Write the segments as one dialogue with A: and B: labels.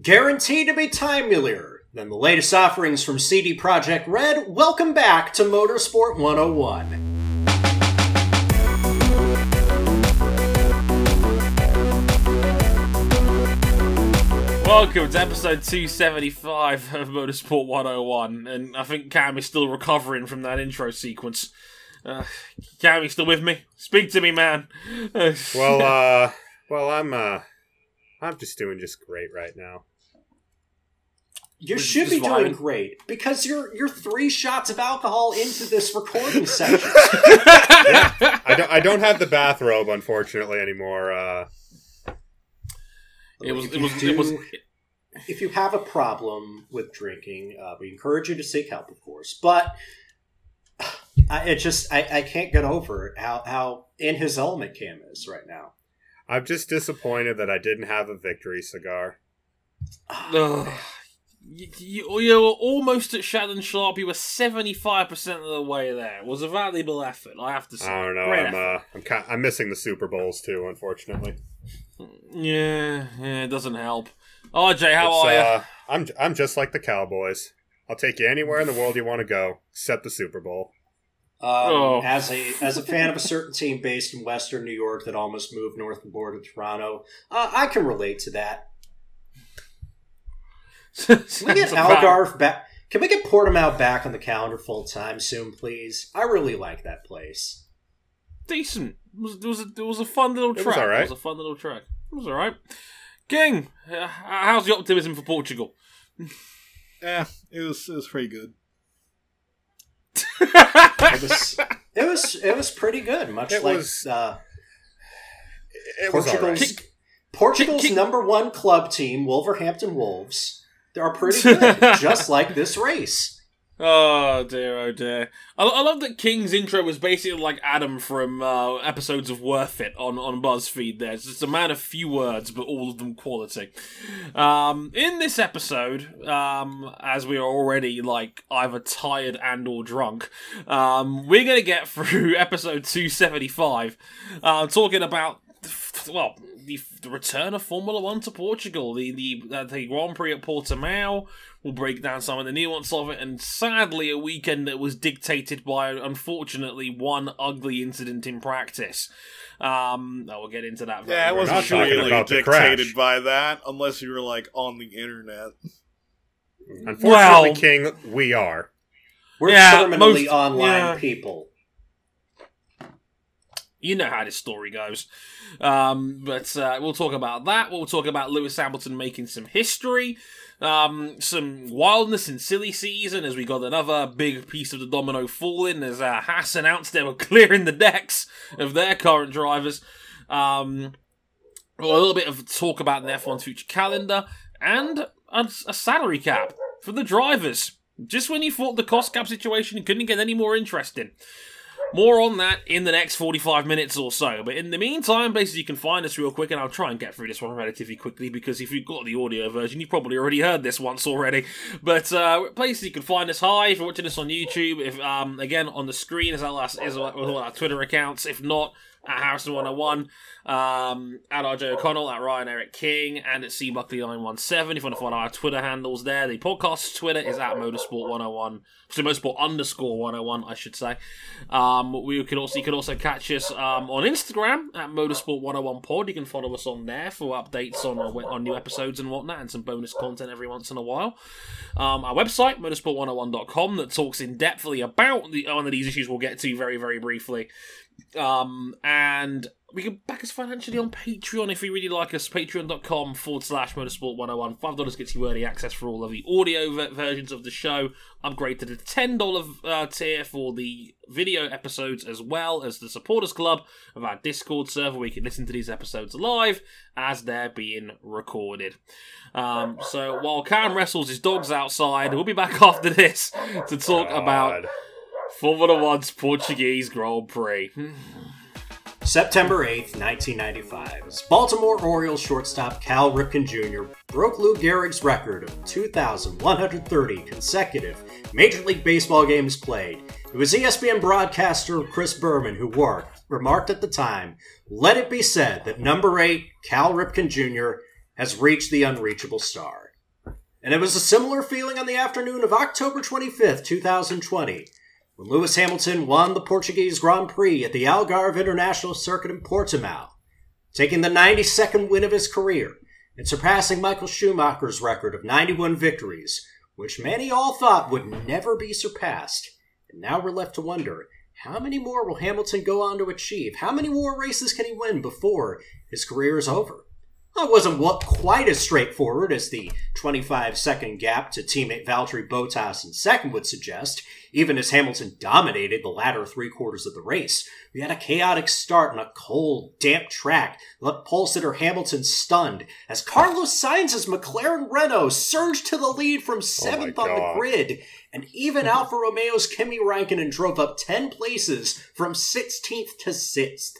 A: Guaranteed to be timelier than the latest offerings from CD Projekt Red, welcome back to Motorsport 101.
B: Welcome to episode 275 of Motorsport 101, and I think Cam is still recovering from that intro sequence. Uh, Cam, you still with me? Speak to me, man.
C: Well, uh, well, I'm, uh, I'm just doing just great right now.
A: You
B: Which
A: should be
B: fine.
A: doing great because you're you're three shots of alcohol into this recording session.
C: I don't, I don't have the bathrobe, unfortunately, anymore. Uh,
B: it was,
A: If
B: it
A: you
B: was, it was.
A: if you have a problem with drinking, uh, we encourage you to seek help, of course. But I, it just I, I can't get over how how in his element Cam is right now.
C: I'm just disappointed that I didn't have a victory cigar.
B: Ugh. You, you, you were almost at Shannon Sharpe. You were 75% of the way there. It was a valuable effort, I have to say.
C: I don't know.
B: Great
C: I'm, uh, I'm, I'm missing the Super Bowls too, unfortunately.
B: Yeah, yeah, it doesn't help. RJ, how
C: It's,
B: are you?
C: uh, I'm, I'm just like the Cowboys. I'll take you anywhere in the world you want to go, except the Super Bowl.
A: Um,
B: Oh.
A: As a as a fan of a certain team based in Western New York that almost moved north of the border of Toronto, uh, I can relate to that. Can we get
B: Sounds about-
A: Algarve back? Can we get Portimao back on the calendar full time soon, please? I really like that place.
B: decent. It was, it was, a, it was a fun little
C: It was
B: track.
C: alright.
B: It was a fun little track. It was alright. King, uh, how's the optimism for Portugal?
D: Yeah, it was it was pretty good.
A: It was it was it was pretty good, much
C: It
A: like
C: was-
A: uh,
C: It was
A: Portugal's
C: right.
A: Portugal's
B: Kick- kick-
A: number one club team, Wolverhampton Wolves. They are pretty good, just like this race.
B: Oh dear, oh dear. I, I love that King's intro was basically like Adam from uh, episodes of Worth It on, on BuzzFeed there. It's just a man of few words, but all of them quality. Um, in this episode, um, as we are already like either tired and or drunk, um, we're going to get through episode 275, uh, talking about well, the, the return of Formula One to Portugal, the the uh, the Grand Prix at Portimao. We'll break down some of the nuance of it, and sadly, a weekend that was dictated by, unfortunately, one ugly incident in practice. Um, I will get into that. very,
D: Yeah, it wasn't really dictated
C: crash.
D: by that, unless you were like on the internet.
C: Unfortunately,
B: Well-
C: King, we are.
A: We're
B: Yeah,
A: terminally
B: most-
A: online
B: yeah.
A: people.
B: You know how this story goes. Um, but uh, we'll talk about that. We'll talk about Lewis Hamilton making some history, um, some wildness in silly season as we got another big piece of the domino falling as uh, Haas announced they were clearing the decks of their current drivers. Um, a little bit of talk about the F1's future calendar and a, a salary cap for the drivers. Just when you thought the cost cap situation couldn't get any more interesting. More on that in the next 45 minutes or so. But in the meantime, basically, you can find us real quick, and I'll try and get through this one relatively quickly because if you've got the audio version, you've probably already heard this once already. But uh, places you can find us. Hi, if you're watching us on YouTube, if um, again on the screen is our, last is our Twitter accounts. If not, at Harrison101, um, at RJ O'Connell, at Ryan Eric King, and at CBuckley917. If you want to find our Twitter handles there, the podcast Twitter is at Motorsport101. So Motorsport underscore 101, I should say. Um, we can also you can also catch us um, on Instagram at Motorsport101 Pod. You can follow us on there for updates on on new episodes and whatnot, and some bonus content every once in a while. Um, our website motorsport101.com that talks in depthly about the one of these issues we'll get to very very briefly. Um, and we can back us financially on Patreon if you really like us. Patreon.com forward slash motorsport 101. $5 gets you early access for all of the audio ver- versions of the show. Upgrade to the $10 uh, tier for the video episodes as well as the supporters club of our Discord server where you can listen to these episodes live as they're being recorded. Um, so while Cam wrestles his dogs outside, we'll be back after this to talk about
C: God.
B: Formula One's Portuguese Grand Prix.
A: September 8th, 1995, as Baltimore Orioles shortstop Cal Ripken Jr. broke Lou Gehrig's record of 2,130 consecutive Major League Baseball games played. It was ESPN broadcaster Chris Berman who remarked at the time, let it be said that number 8, Cal Ripken Jr., has reached the unreachable star. And it was a similar feeling on the afternoon of October 25th, 2020, when Lewis Hamilton won the Portuguese Grand Prix at the Algarve International Circuit in Portimao, taking the 92nd win of his career and surpassing Michael Schumacher's record of 91 victories, which many all thought would never be surpassed. And now we're left to wonder how many more will Hamilton go on to achieve? How many more races can he win before his career is over? That wasn't what quite as straightforward as the 25 second gap to teammate Valtteri Bottas in second would suggest, even as Hamilton dominated the latter three quarters of the race. We had a chaotic start on a cold, damp track that left pole sitter Hamilton stunned as Carlos Sainz's McLaren Renault surged to the lead from oh seventh on the grid, and even Alfa Romeo's Kimi Raikkonen drove up 10 places from 16th to 6th.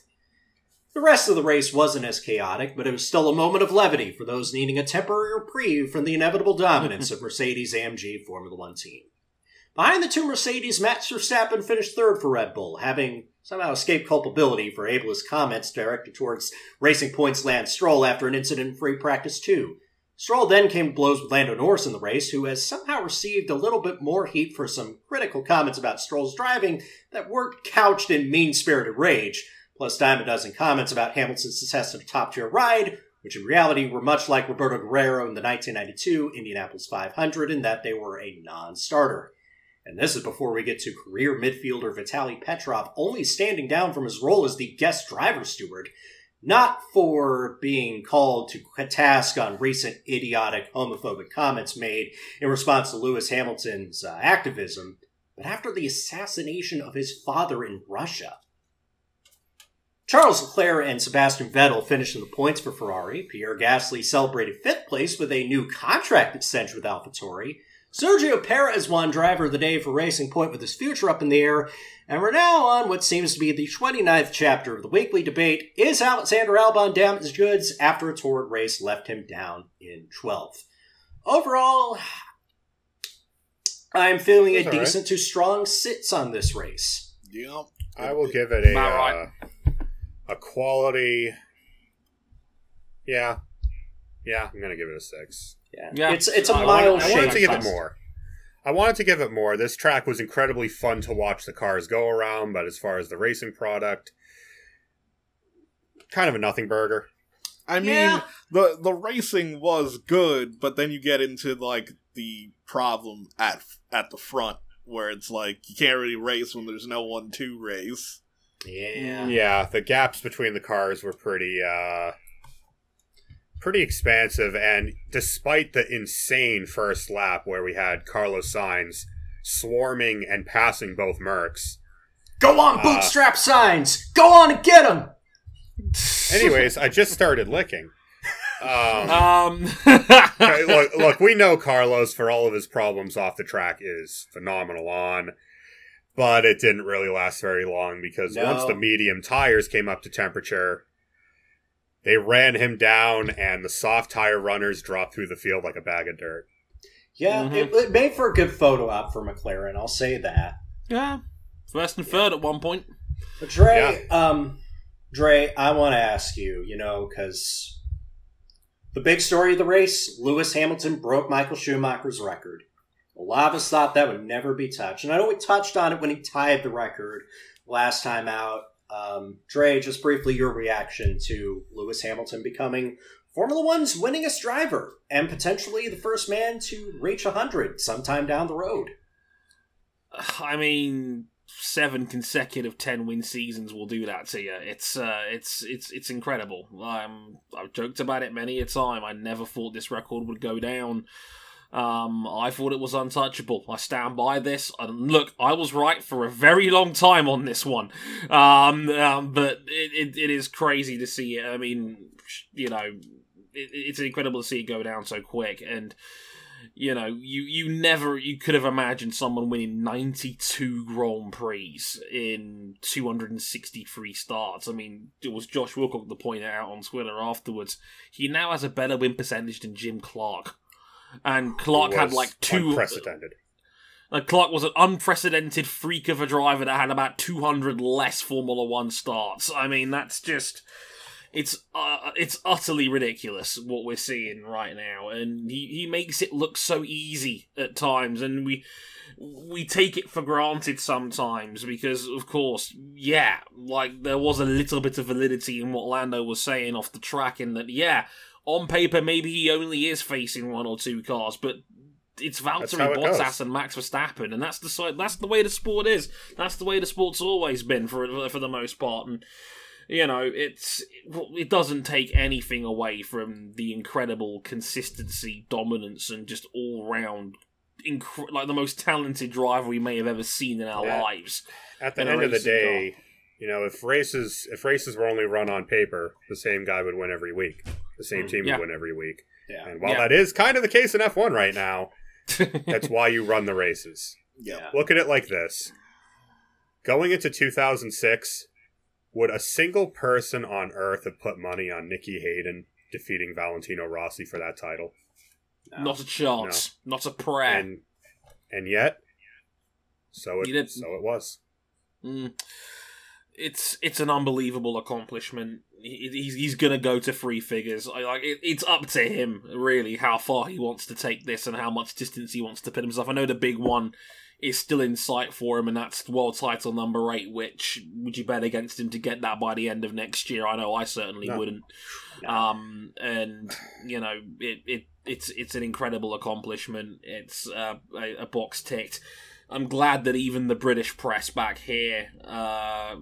A: The rest of the race wasn't as chaotic, but it was still a moment of levity for those needing a temporary reprieve from the inevitable dominance of Mercedes AMG Formula One team. Behind the two Mercedes, Max Verstappen finished third for Red Bull, having somehow escaped culpability for ableist comments directed towards Racing Point's Lance Stroll after an incident in free practice 2. Stroll then came to blows with Lando Norris in the race, who has somehow received a little bit more heat for some critical comments about Stroll's driving that weren't couched in mean spirited rage, plus dime a dozen comments about Hamilton's success of a top tier ride, which in reality were much like Roberto Guerrero in the 1992 Indianapolis 500 in that they were a non starter. And this is before we get to career midfielder Vitaly Petrov only standing down from his role as the guest driver steward, not for being called to task on recent idiotic homophobic comments made in response to Lewis Hamilton's uh, activism, but after the assassination of his father in Russia. Charles Leclerc and Sebastian Vettel finished in the points for Ferrari. Pierre Gasly celebrated fifth place with a new contract extension with AlphaTauri. Sergio Perez won Driver of the Day for Racing Point with his future up in the air. And we're now on what seems to be the 29th chapter of the weekly debate Is Alexander Albon damaged goods after a torrid race left him down in 12th? Overall, I'm feeling a
C: That's all right.
A: decent to strong sits on this race.
D: Yeah.
C: I will give it a
B: About right.
C: uh, a quality. Yeah, yeah, I'm gonna give it a six.
A: Yeah,
B: Yeah.
A: it's it's a
B: I
A: mild
C: I wanted
A: shade.
C: to give it more. I wanted to give it more. This track was incredibly fun to watch the cars go around, but as far as the racing product, kind of a nothing burger.
D: I mean,
A: Yeah.
D: the the racing was good, but then you get into like the problem at at the front where it's like you can't really race when there's no one to race.
A: Yeah.
C: Yeah, the gaps between the cars were pretty uh pretty expansive and despite the insane first lap where we had Carlos Sainz swarming and passing both Mercs.
A: Go on,
C: Uh,
A: bootstrap Sainz! Go on and get them!
C: Anyways, I just started licking. Um,
B: Um,
C: look, look, we know Carlos for all of his problems off the track is phenomenal on, but it didn't really last very long because
A: No.
C: once the medium tires came up to temperature, they ran him down, and the soft tire runners dropped through the field like a bag of dirt.
A: Yeah,
B: Mhm.
A: it, it made for a good photo op for McLaren, I'll say that.
B: yeah, first and third at one point.
A: But Dre, um, Dre, I want to ask you, you know, because the big story of the race, Lewis Hamilton broke Michael Schumacher's record. Us thought that would never be touched, and I know we touched on it when he tied the record last time out. Um, Dre, just briefly, your reaction to Lewis Hamilton becoming Formula One's winningest driver and potentially the first man to reach 100 sometime down the road.
B: I mean, seven consecutive ten win seasons will do that to you. It's uh, it's it's it's incredible. Um, I've joked about it many a time. I never thought this record would go down. Um, I thought it was untouchable. I stand by this. And look, I was right for a very long time on this one. Um, um, but it, it, it is crazy to see it. I mean, you know, it, it's incredible to see it go down so quick. And you know, you you never you could have imagined someone winning 92 Grand Prix in 263 starts. I mean, it was Josh Wilcock that pointed out on Twitter afterwards. He now has a better win percentage than Jim Clark. And Clark had like two
C: unprecedented.
B: like Clark was an unprecedented freak of a driver that had about 200 less Formula One starts. I mean, that's just it's uh, it's utterly ridiculous what we're seeing right now, and he, he makes it look so easy at times, and we we take it for granted sometimes because, of course, yeah, like there was a little bit of validity in what Lando was saying off the track, in that yeah, on paper maybe he only is facing one or two cars, but it's Valtteri
C: it
B: Bottas
C: goes.
B: and Max Verstappen, and that's the side. That's the way the sport is. That's the way the sport's always been for for the most part, and you know it's it doesn't take anything away from the incredible consistency, dominance, and just all round. Like the most talented driver we may have ever seen in our lives.
C: At the end of the day, you know, if races if races were only run on paper, the same guy would win every week. The same
B: Mm,
C: team
B: yeah.
C: would win every week.
A: Yeah.
C: And while
B: Yeah.
C: that is kind of the case in F1 right now, that's why you run the races.
D: Yeah.
C: Look at it like this. Going into 2006, would a single person on earth have put money on Nicky Hayden defeating Valentino Rossi for that title?
A: No.
B: Not a chance. Not a prayer.
C: And and yet so it so it was.
B: Mm. It's it's an unbelievable accomplishment. He, he's he's gonna go to three figures. Like it's up to him really how far he wants to take this and how much distance he wants to put himself. I know the big one is still in sight for him, and that's world title number eight. Which would you bet against him to get that by the end of next year? I know I certainly
C: No.
B: wouldn't.
A: No.
B: Um, and you know it, it it's it's an incredible accomplishment. It's uh, a, a box ticked. I'm glad that even the British press back here uh,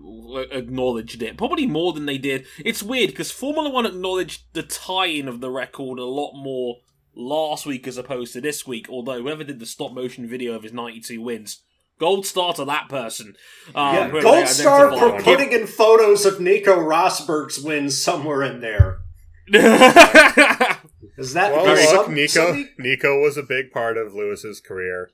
B: acknowledged it. Probably more than they did. It's weird because Formula One acknowledged the tie-in of the record a lot more last week as opposed to this week. Although whoever did the stop motion video of his 92 wins, gold star to that person. Um,
A: Yeah,
B: whoever
A: gold star
B: identified.
A: for putting in photos of Nico Rosberg's wins somewhere in there. Is that
C: Well,
A: because
C: look,
A: some-
C: Nico
A: somebody-
C: Nico was a big part of Lewis's career.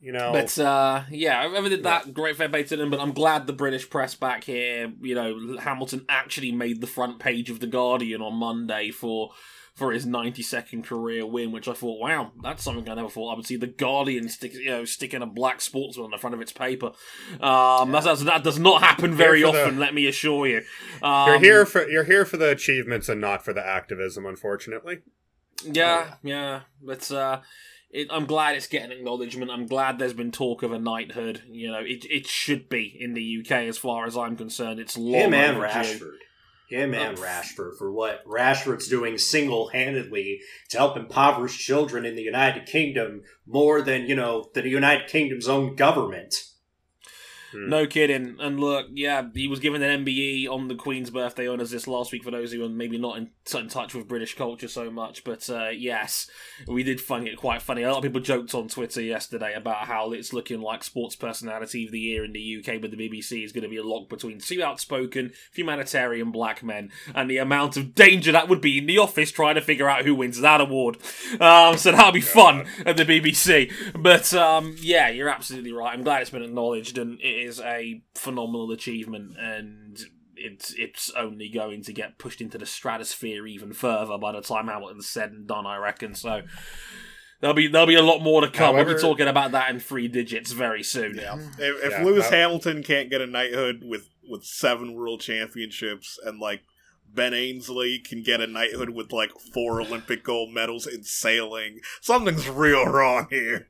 C: You know,
B: But uh, yeah, whoever did that, great fair play to them. But I'm glad the British press back here, you know, Hamilton actually made the front page of the Guardian on Monday for for his 90 second career win, which I thought, wow, that's something I never thought I would see. The Guardian stick, you know, sticking a black sportsman on the front of its paper. Um, that's- that does not happen very
C: for the-
B: often. Let me assure you. Um,
C: you're here for you're here for the achievements and not for the activism. Unfortunately,
B: Yeah, yeah, but uh, it, I'm glad it's getting acknowledgement. I'm glad there's been talk of a knighthood. You know, it it should be in the UK as far as I'm concerned. It's long
A: him and. Rashford. Him and
B: Oh.
A: Rashford for what Rashford's doing single handedly to help impoverished children in the United Kingdom more than, you know, the United Kingdom's own government.
B: No kidding. And look, yeah, he was given an MBE on the Queen's birthday honours this last week for those who are maybe not in, in touch with British culture so much. But uh, yes, we did find it quite funny. A lot of people joked on Twitter yesterday about how it's looking like Sports Personality of the Year in the UK, but the BBC is going to be a lock between two outspoken, humanitarian black men and the amount of danger that would be in the office trying to figure out who wins that award. Um, so that'll be fun at the BBC. But um, yeah, you're absolutely right. I'm glad it's been acknowledged, and it is a phenomenal achievement, and it's it's only going to get pushed into the stratosphere even further by the time Hamilton's said and done. I reckon so. There'll be there'll be a lot more to come. we'll be talking about that in three digits very soon.
D: Yeah. Mm-hmm. If, if
C: Yeah,
D: Lewis Hamilton can't get a knighthood with with seven world championships and like Ben Ainslie can get a knighthood with like four Olympic gold medals in sailing, something's real wrong here.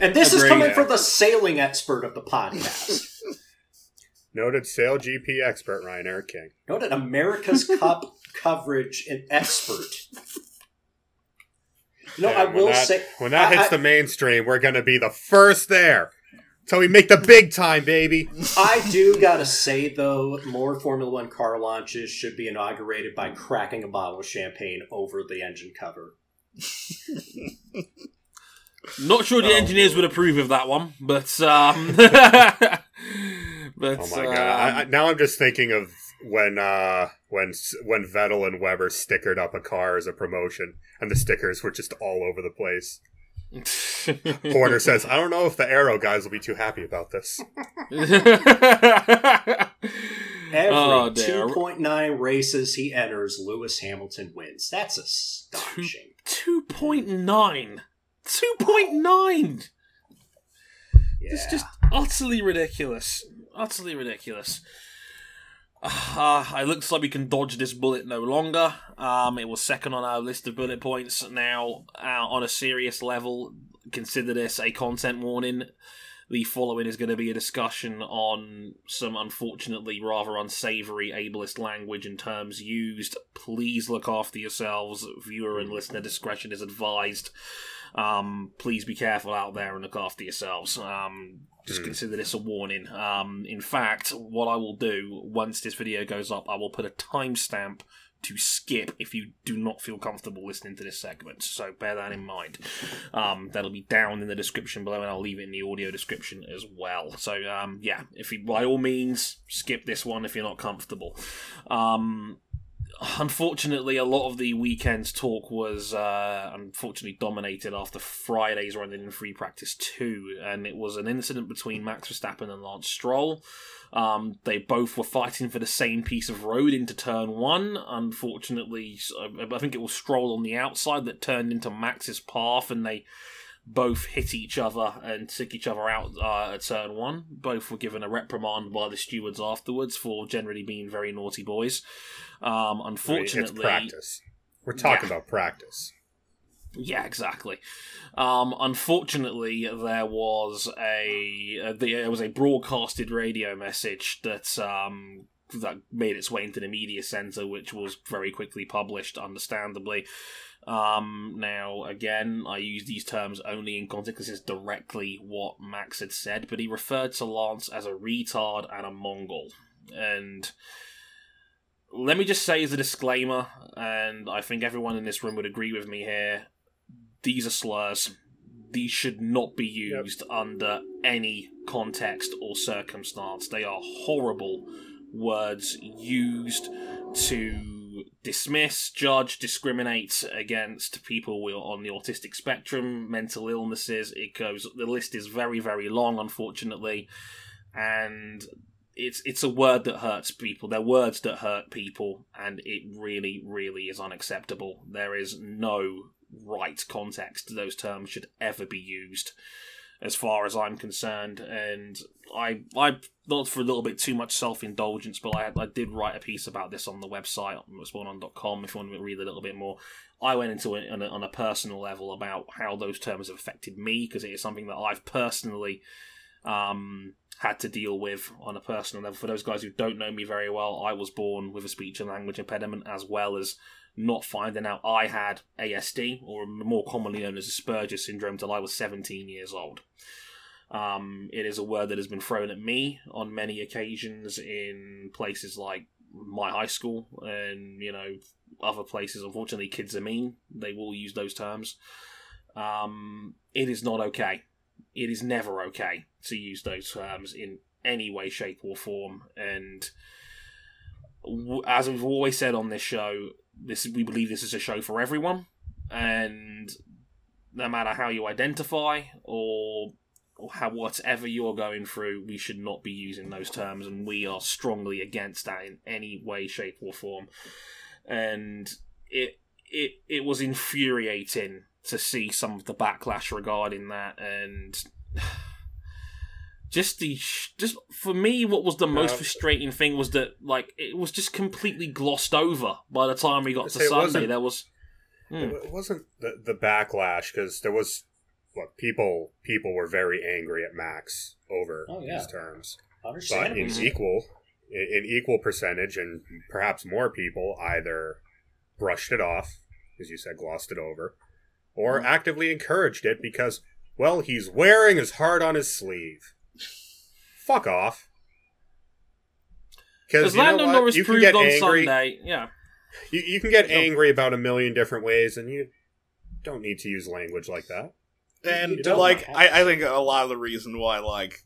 A: And this is coming from the sailing expert of the podcast.
C: noted SailGP expert Ryan Eric King.
A: Noted America's Cup coverage and expert. Know,
C: Yeah,
A: I will
C: that,
A: say
C: when that
A: I-
C: hits
A: I-
C: the mainstream, we're gonna be the first there. So we make the big time, baby.
A: I do gotta say though, more Formula One car launches should be inaugurated by cracking a bottle of champagne over the engine cover.
B: Not sure the
A: Oh,
B: engineers
A: Lord.
B: would approve of that one, but um, but
C: Oh my
B: um,
C: god! I, I, now I'm just thinking of when uh when when Vettel and Webber stickered up a car as a promotion, and the stickers were just all over the place. Horner says, "I don't know if the aero guys will be too happy about this."
A: Every
B: Oh,
A: 2.9 races he enters, Lewis Hamilton wins. That's astonishing.
B: 2.9. 2.9!
A: Yeah.
B: It's just utterly ridiculous. Utterly ridiculous. Uh, it looks like we can dodge this bullet no longer. Um, it was second on our list of bullet points. Now, uh, on a serious level, consider this a content warning. The following is going to be a discussion on some unfortunately rather unsavory ableist language and terms used. Please look after yourselves. Viewer and listener discretion is advised. Um, please be careful out there and look after yourselves. Um, just
C: Mm.
B: consider this a warning. Um, in fact, what I will do once this video goes up, I will put a timestamp to skip if you do not feel comfortable listening to this segment. So bear that in mind. Um, that'll be down in the description below, and I'll leave it in the audio description as well. So um, yeah, if you by all means skip this one if you're not comfortable. Um, unfortunately, a lot of the weekend's talk was uh, unfortunately dominated after Friday's running in free practice two, and it was an incident between Max Verstappen and Lance Stroll. Um, they both were fighting for the same piece of road into turn one. Unfortunately, I think it was Stroll on the outside that turned into Max's path, and they both hit each other and took each other out uh, at turn one. Both were given a reprimand by the stewards afterwards for generally being very naughty boys. Um, unfortunately,
C: it's practice. We're talking
B: Yeah.
C: about practice.
B: yeah, exactly. Um, unfortunately, there was a uh, there was a broadcasted radio message that um, that made its way into the media center, which was very quickly published, understandably. Um, now, again, I use these terms only in context because it's directly what Max had said, but he referred to Lance as a retard and a Mongol. And let me just say as a disclaimer, and I think everyone in this room would agree with me here, these are slurs. These should not be used under any context or circumstance. They are horrible words used to dismiss, judge, discriminate against people on the autistic spectrum, mental illnesses. It goes. The list is very, very long, unfortunately, and it's it's a word that hurts people. They're words that hurt people, and it really, really is unacceptable. There is no right context those terms should ever be used as far as I'm concerned. And I, I not for a little bit too much self indulgence, but I, I did write a piece about this on the website on respawnon.com if you want to read a little bit more. I went into it on a, on a personal level about how those terms have affected me because it is something that I've personally um, had to deal with on a personal level. For those guys who don't know me very well, I was born with a speech and language impediment as well as not finding out I had ASD, or more commonly known as Asperger's syndrome, till I was 17 years old. Um, it is a word that has been thrown at me on many occasions in places like my high school and, you know, other places. Unfortunately, kids are mean. They will use those terms. Um, it is not okay. It is never okay to use those terms in any way, shape, or form. And as we've always said on this show, this we believe this is a show for everyone, and no matter how you identify or or how whatever you're going through, we should not be using those terms, and we are strongly against that in any way, shape, or form. And it it it was infuriating to see some of the backlash regarding that, and just the sh- just for me, what was the most frustrating thing was that like it was just completely glossed over by the time we got to Sunday. There was. Hmm.
C: It wasn't the, the backlash because there was what people people were very angry at Max over
A: Oh, yeah.
C: these terms, but in equal in, in equal percentage and perhaps more people either brushed it off, as you said, glossed it over, or
B: Mm-hmm.
C: actively encouraged it because well he's wearing his heart on his sleeve. Fuck off. Because
B: As
C: you know
B: Lando
C: what?
B: Norris
C: you can
B: proved
C: get
B: on
C: angry.
B: Sunday, yeah.
C: You, you can get angry about a million different ways, and you don't need to use language like that.
D: And
A: You don't
D: like, I, I think a lot of the reason why like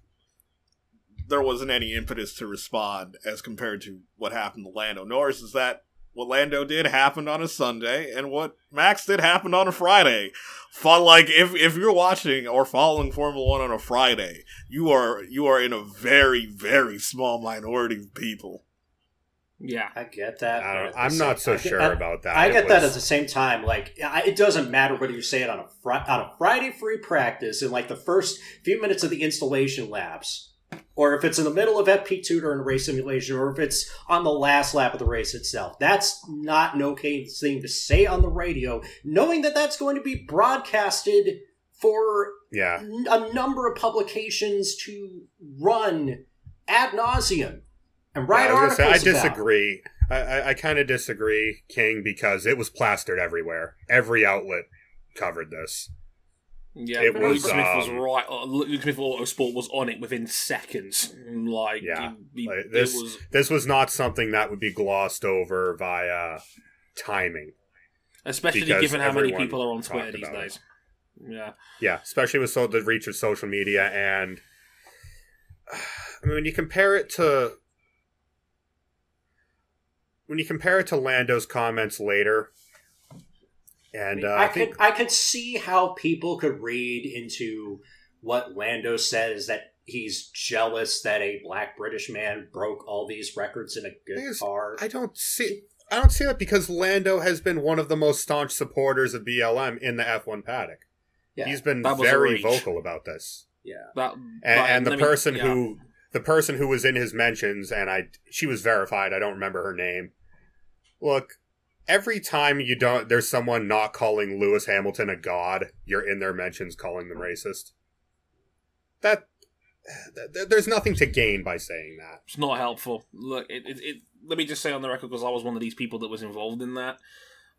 D: there wasn't any impetus to respond as compared to what happened to Lando Norris is that what Lando did happened on a Sunday, and what Max did happened on a Friday. Fun, like if if you're watching or following Formula One on a Friday, you are you are in a very very small minority of people.
B: Yeah.
A: I get that.
C: I don't, I'm not so
A: I-
C: sure
A: I-
C: about that.
A: I
C: It
A: get that at the same time. Like, I- it doesn't matter whether you say it on a fri- on a Friday free practice in like the first few minutes of the installation laps. Or if it's in the middle of FP2 during a race simulation, or if it's on the last lap of the race itself. That's not an okay thing to say on the radio, knowing that that's going to be broadcasted for
C: Yeah.
A: a number of publications to run ad nauseum and write
C: Yeah, I,
A: articles
C: say, I disagree. I, I, I kind of disagree, King, because it was plastered everywhere. Every outlet covered this.
B: Yeah,
C: It
B: Luke
C: was,
B: Smith was
C: um,
B: right. uh, Luke Smith Autosport was on it within seconds. Like,
C: Yeah,
B: he- he-
C: like, this-
B: was
C: This was not something that would be glossed over via timing.
B: especially given how many people are on Twitter these
C: about it.
B: days. Yeah,
C: Yeah, especially with so the reach of social media and I mean when you compare it to when you compare it to Lando's comments later and uh,
A: I,
C: I think
A: could I could see how people could read into what Lando says that he's jealous that a black British man broke all these records in a good
C: Thing is,
A: car.
C: I don't see I don't see that because Lando has been one of the most staunch supporters of BLM in the F1 paddock.
A: yeah,
C: He's been
B: That was a
C: very vocal about this.
A: yeah.
B: that
C: and,
B: but
C: and the
B: let me-
C: person
B: yeah.
C: who the person who was in his mentions and i she was verified i don't remember her name look every time you don't there's someone not calling lewis hamilton a god you're in their mentions calling them racist that th- th- there's nothing to gain by saying that
B: It's not helpful. Look, it, it, it let me just say on the record because I was one of these people that was involved in that.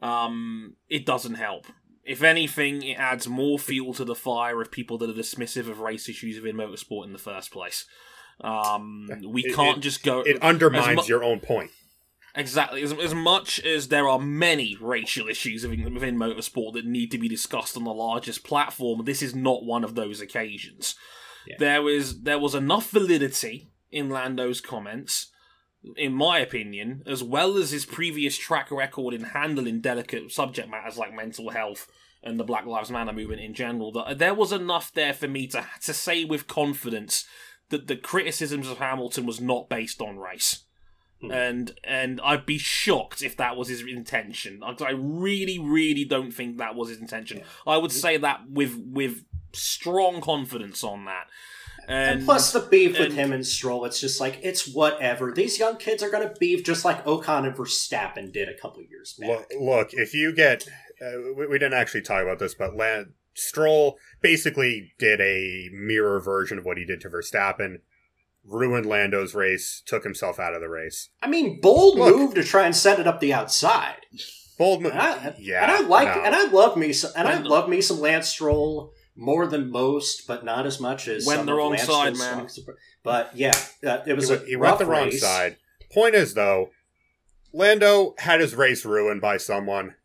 B: Um, it doesn't help. If anything, it adds more fuel to the fire of people that are dismissive of race issues within motorsport in the first place. Um, we
C: It-
B: can't just go.
C: it undermines
B: mu-
C: your own point
B: Exactly. As, as much as there are many racial issues within, within motorsport that need to be discussed on the largest platform, this is not one of those occasions.
A: Yeah.
B: There is there was enough validity in Lando's comments, in my opinion, as well as his previous track record in handling delicate subject matters like mental health and the Black Lives Matter movement in general. That there was enough there for me to to say with confidence that the criticisms of Hamilton was not based on race
A: Hmm.
B: and and I'd be shocked if that was his intention. I, I really, really don't think that was his intention. I would say that with with strong confidence on that. And,
A: And plus the beef with
B: and-
A: him and Stroll, it's just like it's whatever. These young kids are going to beef just like Ocon and Verstappen did a couple years back.
C: look, look if you get uh, we, we didn't actually talk about this but Land, stroll basically did a mirror version of what he did to verstappen ruined lando's race took himself out of the race
A: I mean, bold
C: Look.
A: move to try and set it up the outside.
C: bold
A: move,
C: yeah
A: and I like
C: no.
A: and I love me some and I
B: the-
A: love me some Lance Stroll more than most, but not as much as
B: Went
A: some
B: the
A: of
B: wrong
A: Lance
B: side,
A: Stroll's
B: man.
A: songs. But yeah, uh, it was
C: he,
A: a
C: went- he
A: rough
C: went the wrong
A: race.
C: side. Point is, though, Lando had his race ruined by someone.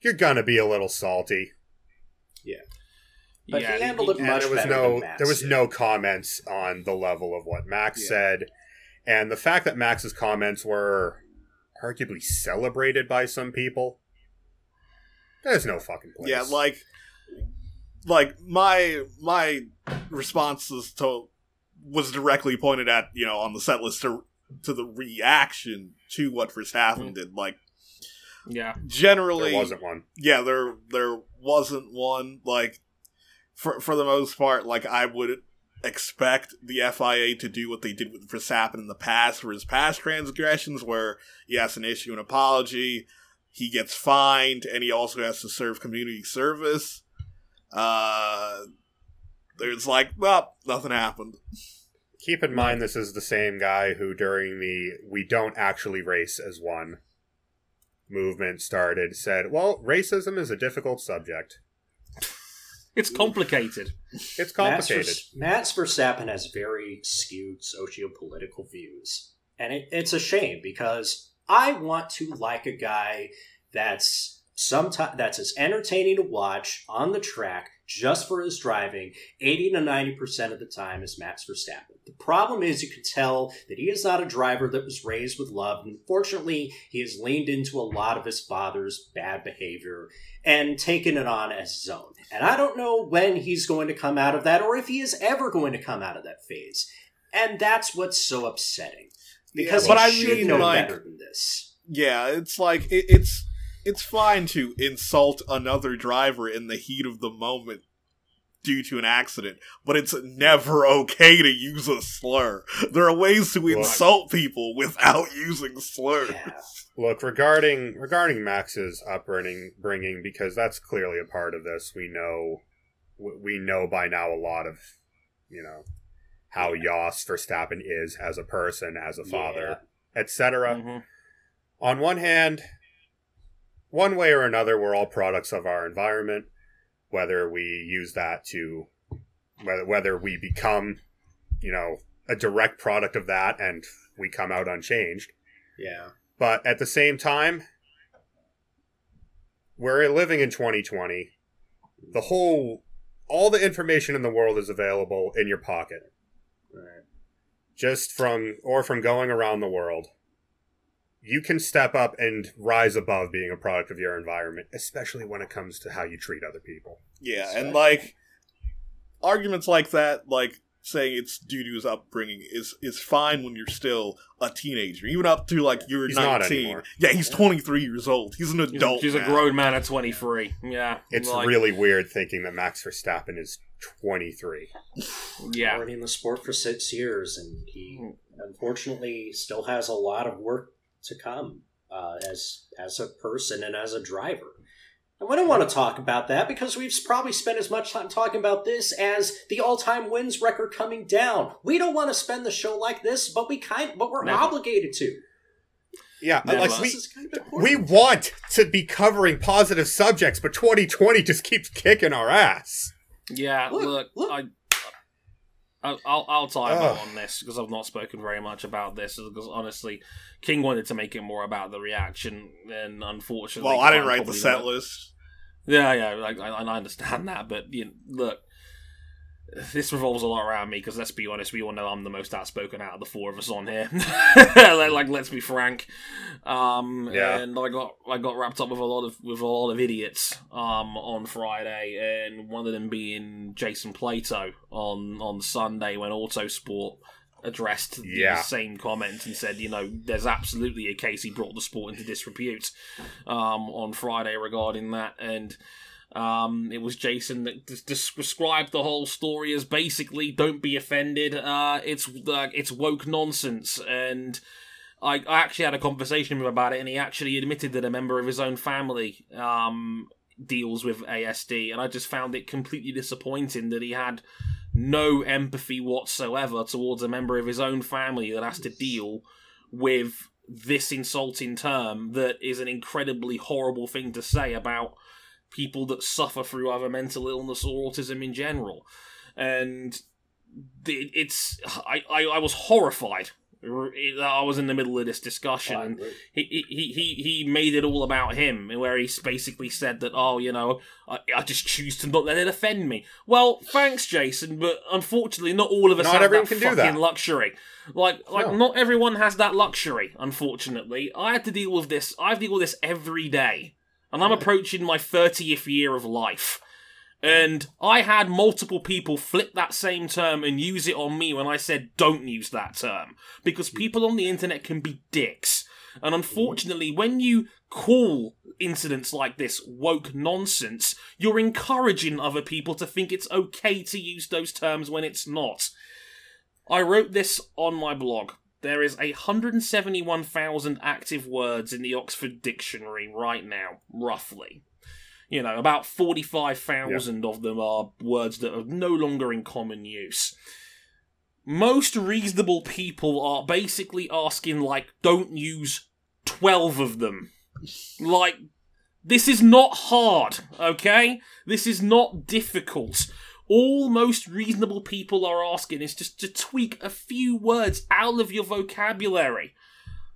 C: You're gonna be a little salty,
A: But
B: yeah,
A: he handled it
C: and
A: much
C: there was
A: better
C: no
A: than Max
C: there was
A: did.
C: no comments on the level of what Max
A: Yeah.
C: said, and the fact that Max's comments were arguably celebrated by some people. There's no fucking place.
D: Yeah, like like my my responses to was directly pointed at, you know, on the set list to to the reaction to what Verstappen did. Mm. Like
B: yeah,
D: generally
C: there wasn't one.
D: yeah, there there wasn't one like for for the most part like I would expect the FIA to do what they did with Verstappen in the past for his past transgressions where he has an issue an apology, he gets fined and he also has to serve community service. Uh there's like, well, nothing happened.
C: Keep in mind, this is the same guy who, during the "we don't actually race as one" movement started, said, "Well, racism is a difficult subject.
B: It's complicated.
C: It's
A: Max,
C: complicated."
A: Vers- Max Verstappen has very skewed socio-political views, and it, it's a shame because I want to like a guy that's sometimes that's as entertaining to watch on the track just for his driving 80 to 90% of the time is Max Verstappen. The problem is you can tell that he is not a driver that was raised with love. And Unfortunately, he has leaned into a lot of his father's bad behavior and taken it on as his own. And I don't know when he's going to come out of that or if he is ever going to come out of that phase. And that's what's so upsetting. Because
D: Yeah, but
A: he
D: I
A: should
D: mean,
A: know
D: like-
A: better than this.
D: Yeah, it's like it, it's it's fine to insult another driver in the heat of the moment due to an accident, but it's never okay to use a slur. There are ways to insult people without using slurs.
A: Yeah.
C: Look, regarding regarding Max's upbringing, bringing because that's clearly a part of this. We know, we know by now a lot of, you know, how Jos Verstappen is as a person, as a father, etc.
B: Mhm.
C: On one hand, one way or another, we're all products of our environment. Whether we use that to, whether whether we become, you know, a direct product of that, and we come out unchanged.
A: Yeah.
C: But at the same time, we're living in 2020. The whole, all the information in the world is available in your pocket.
A: Right.
C: Just from, or from going around the world. You can step up and rise above being a product of your environment, especially when it comes to how you treat other people.
D: Yeah,
A: So-
D: and like arguments like that, like saying it's due to his upbringing, is is fine when you're still a teenager, even up to like you're
C: He's
D: nineteen.
C: anymore.
D: yeah, he's twenty three years old. He's an
B: He's, a,
D: adult.
B: he's a grown man at 23. Yeah.
C: It's
B: like,
C: really weird thinking that Max Verstappen is 23.
B: Yeah.
A: Already in the sport for six years, and he unfortunately still has a lot of work to come uh, as as a person and as a driver. And we don't want to talk about that because we've probably spent as much time talking about this as the all-time wins record coming down. We don't want to spend the show like this, but we kind, but we're
B: Never.
A: obligated to.
C: Yeah,
B: Never.
C: like we,
A: kind of
C: we want to be covering positive subjects, but 2020 just keeps kicking our ass.
B: Yeah,
A: Look,
B: look,
A: look.
B: I, I, I'll, I'll
C: Ugh.
B: out on this because I've not spoken very much about this. Because honestly, King wanted to make it more about the reaction, and unfortunately,
D: Well, I didn't write the set
B: not-
D: list.
B: Yeah, yeah, like, I, I understand that, but you know, look, this revolves a lot around me because let's be honest, we all know I'm the most outspoken out of the four of us on here. like, like, let's be frank. Um,
C: Yeah.
B: and I got I got wrapped up with a lot of with a lot of idiots um on Friday, and one of them being Jason Plato on on Sunday when Autosport addressed
C: Yeah.
B: the same comment and said, you know, there's absolutely a case he brought the sport into disrepute um, on Friday regarding that, and um, it was Jason that des- des- described the whole story as basically don't be offended. Uh, it's uh, it's woke nonsense, and I, I actually had a conversation with him about it, and he actually admitted that a member of his own family um, deals with ASD, and I just found it completely disappointing that he had no empathy whatsoever towards a member of his own family that has to deal with this insulting term that is an incredibly horrible thing to say about people that suffer through either mental illness or autism in general. And it- it's I, I, I was horrified. That I was in the middle of this discussion, and he, he, he, he made it all about him, where he basically said that, oh, you know, I, I just choose to not let it offend me. Well, thanks, Jason, but unfortunately, not all of us
C: Not
B: have that fucking
C: that.
B: luxury. Like, like
C: No.
B: not everyone has that luxury. Unfortunately, I had to deal with this. I deal with this every day, and I'm approaching my thirtieth year of life. And I had multiple people flip that same term and use it on me when I said don't use that term. Because people on the internet can be dicks. And mm-hmm. unfortunately, when you call incidents like this woke nonsense, you're encouraging other people to think it's okay to use those terms when it's not. I wrote this on my blog. There is 171,000 active words in the Oxford Dictionary right now, roughly. You know, about 45,000 of them are words that are no longer in common use. Most reasonable people are basically asking, like, don't use 12 of them. Like, this is not hard, okay? This is not difficult. All most reasonable people are asking is just to tweak a few words out of your vocabulary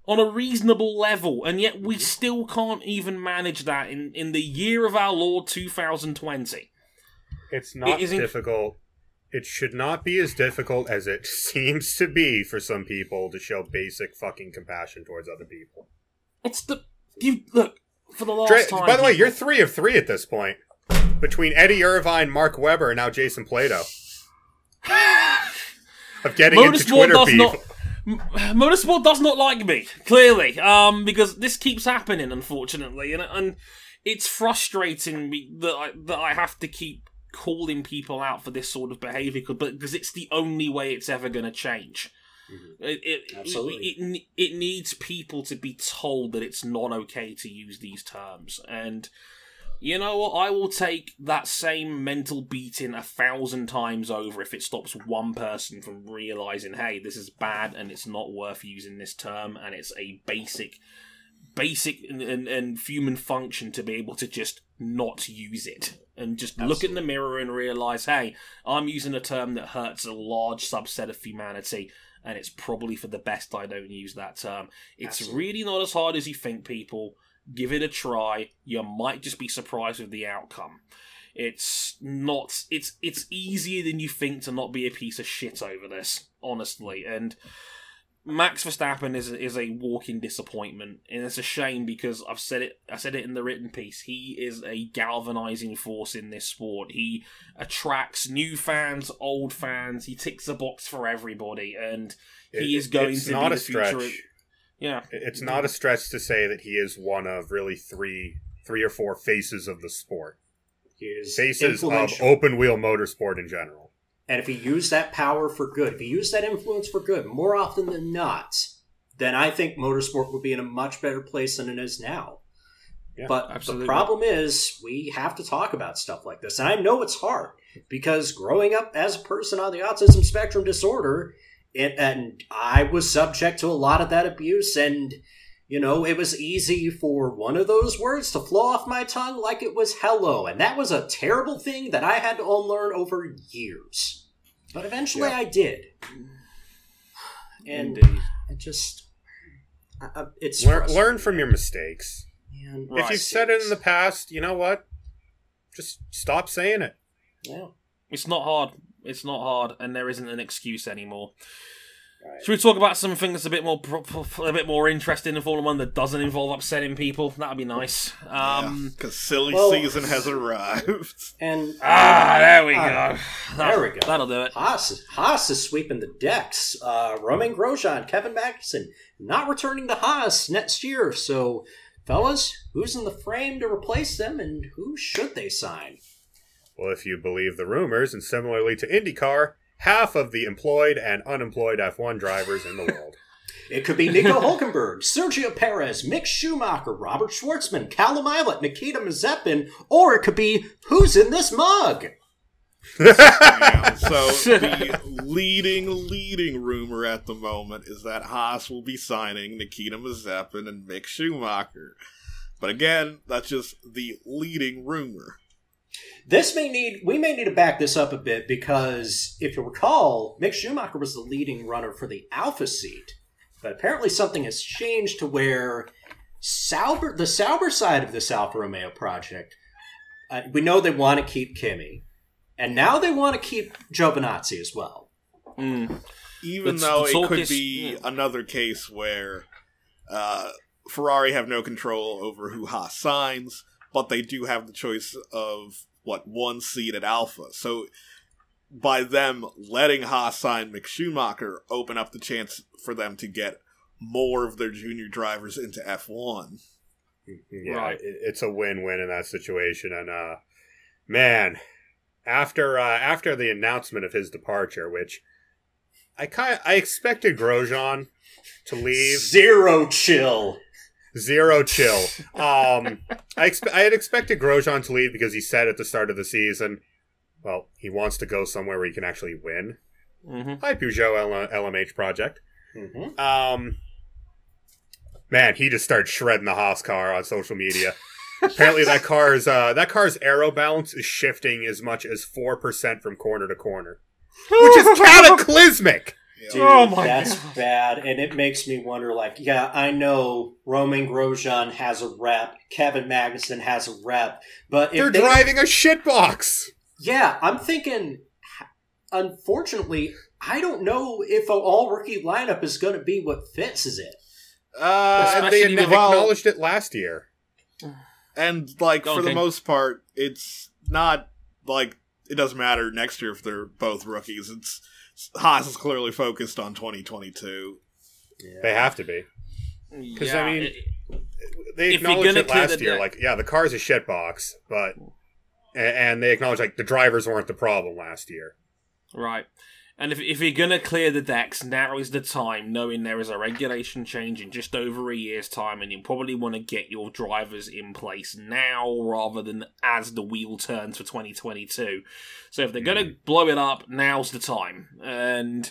B: on a reasonable level, and yet we still can't even manage that in, in the year of our Lord 2020.
C: It's not
B: inc-
C: difficult. It should not be as difficult as it seems to be for some people to show basic fucking compassion towards other people.
B: It's the. You look, for the last
C: Dre-
B: time.
C: by the way, you're three of three at this point. Between Eddie Irvine, Mark Webber, and now Jason Plato. Of getting into
B: Motorsport
C: Twitter
B: does
C: beef.
B: not. M- Motorsport does not like me, clearly, um, because this keeps happening, unfortunately, and and it's frustrating me that I that I have to keep calling people out for this sort of behavior, but because it's the only way it's ever going to change.
A: Mhm.
B: It, it,
A: Absolutely.
B: It, it, it needs people to be told that it's not okay to use these terms. And you know what? I will take that same mental beating a thousand times over if it stops one person from realizing, hey, this is bad and it's not worth using this term and it's a basic, basic and, and, and human function to be able to just not use it and just look in the mirror and realize, hey, I'm using a term that hurts a large subset of humanity and it's probably for the best I don't use that term. It's
A: Absolutely.
B: really not as hard as you think, people. Give it a try. You might just be surprised with the outcome. It's not. It's it's easier than you think to not be a piece of shit over this, honestly. And Max Verstappen is is a walking disappointment, and it's a shame because I've said it. I said it in the written piece. He is a galvanizing force in this sport. He attracts new fans, old fans. He ticks a box for everybody, and he
C: It-
B: is going to be
C: a
B: the future. Yeah,
C: It's not a stretch to say that he is one of really three, three or four faces of the sport.
A: He is
C: Faces of open wheel motorsport in general.
A: And if he used that power for good, if he used that influence for good, more often than not, then I think motorsport would be in a much better place than it is now.
C: Yeah,
A: but
B: absolutely.
A: the problem is, we have to talk about stuff like this. And I know it's hard because growing up as a person on the autism spectrum disorder, it, and I was subject to a lot of that abuse. And, you know, it was easy for one of those words to flow off my tongue like it was hello. And that was a terrible thing that I had to unlearn over years. But eventually
C: Yeah.
A: I did. And
B: indeed.
A: it just, I, I, it's
C: Learn, learn from your mistakes.
A: man.
C: If you've said it in the past, you know what? Just stop saying it.
A: Yeah.
B: It's not hard. It's not hard, and there isn't an excuse anymore.
A: Right.
B: Should we talk about something that's a bit more pro- pro- a bit more interesting in Formula One that doesn't involve upsetting people? That'd be nice. Um,
D: because silly
A: well-
D: season has arrived.
A: And
B: Ah, there we
A: Ah,
B: go.
A: there we go.
B: That'll do it.
A: Haas, Haas is sweeping the decks. Uh, Romain Grosjean, Kevin Magnussen not returning to Haas next year. So, fellas, who's in the frame to replace them, and who should they sign?
C: Well, if you believe the rumors, and similarly to IndyCar, half of the employed and unemployed F1 drivers in the world.
A: It could be Nico Hulkenberg, Sergio Perez, Mick Schumacher, Robert Shwartzman, Callum Ilott, Nikita Mazepin, or it could be who's in this mug?
D: Yeah, so the leading, leading rumor at the moment is that Haas will be signing Nikita Mazepin and Mick Schumacher. But again, that's just the leading rumor.
A: This may need we may need to back this up a bit because if you recall, Mick Schumacher was the leading runner for the Alfa seat, but apparently something has changed to where Sauber, the Sauber side of this Alfa Romeo project, uh, we know they want to keep Kimi, and now they want to keep Giovinazzi as well.
B: Mm.
D: Even
B: But
D: though it
B: talk
D: could be
B: yeah.
D: another case where uh, Ferrari have no control over who Haas signs, but they do have the choice of what one seat at Alfa. So by them letting Haas sign Mick Schumacher, open up the chance for them to get more of their junior drivers into F1.
C: Yeah,
B: Right.
C: it's a win-win in that situation. And uh, man, after uh, after the announcement of his departure, which I kind I expected Grosjean to leave.
A: Zero chill.
C: Zero chill. Um, I expe- I had expected Grosjean to leave because he said at the start of the season, well, he wants to go somewhere where he can actually win.
B: Mm-hmm.
C: Hi, Peugeot L- LMH project.
A: Mhm.
C: Um, man, he just started shredding the Haas car on social media. Apparently, that car's uh, that car's aero balance is shifting as much as four percent from corner to corner, which is cataclysmic.
A: Dude,
B: Oh my
A: that's
B: God.
A: bad, and it makes me wonder. Like, yeah, I know Romain Grosjean has a rep, Kevin Magnussen has a rep, but if
C: They're
A: they,
C: driving a shitbox.
A: yeah, I'm thinking. Unfortunately, I don't know if an all rookie lineup is going to be what fits. Is it?
C: Uh, they
B: Especially
C: acknowledged it last year.
D: And like
B: Go on,
D: for the most part, it's not like it doesn't matter next year if they're both rookies. It's Haas is clearly focused on 2022.
C: They have to be. 'Cause, I mean,
B: it-
C: They acknowledged it last year.
B: deck-
C: Like, yeah, the car's a shitbox, but and they acknowledge like the drivers weren't the problem last year.
B: Right. And if, if you're going to clear the decks, now is the time, knowing there is a regulation change in just over a year's time, and you probably want to get your drivers in place now rather than as the wheel turns for 2022. So if they're going to hmm. blow it up, now's the time. And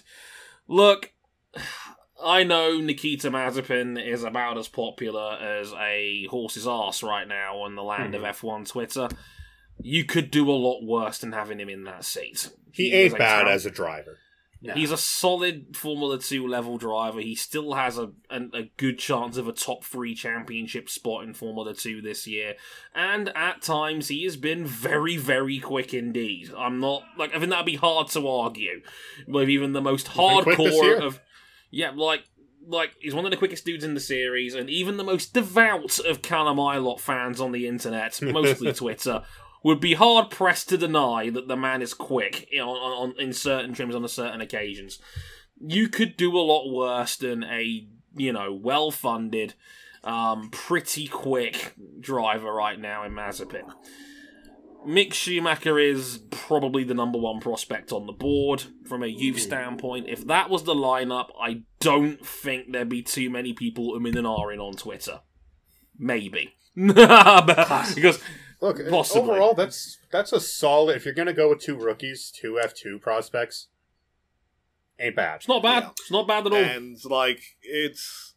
B: look, I know Nikita Mazepin is about as popular as a horse's ass right now on the land of hmm. F1 Twitter. You could do a lot worse than having him in that seat.
C: He,
B: is
C: ain't
B: a
C: bad as a driver.
A: No.
B: He's a solid Formula 2 level driver. He still has a, a, a good chance of a top three championship spot in Formula 2 this year. And at times, he has been very, very quick indeed. I'm not, like, I think that'd be hard to argue with even the most
C: been quick this
B: hardcore of. Yeah, like, like he's one of the quickest dudes in the series, and even the most devout of Callum Ilott fans on the internet, mostly Twitter, would be hard pressed to deny that the man is quick you on, on in certain trims on certain occasions. You could do a lot worse than a you know well funded, um, pretty quick driver right now in Mazepin. Mick Schumacher is probably the number one prospect on the board from a youth standpoint. If that was the lineup, I don't think there'd be too many people umming and ahhing on Twitter. Maybe. Because
C: Look,
B: Possibly.
C: overall, that's that's a solid. If you're gonna go with two rookies, two F two prospects, ain't bad.
B: it's not bad.
D: Yeah.
B: It's not bad at all.
D: and like it's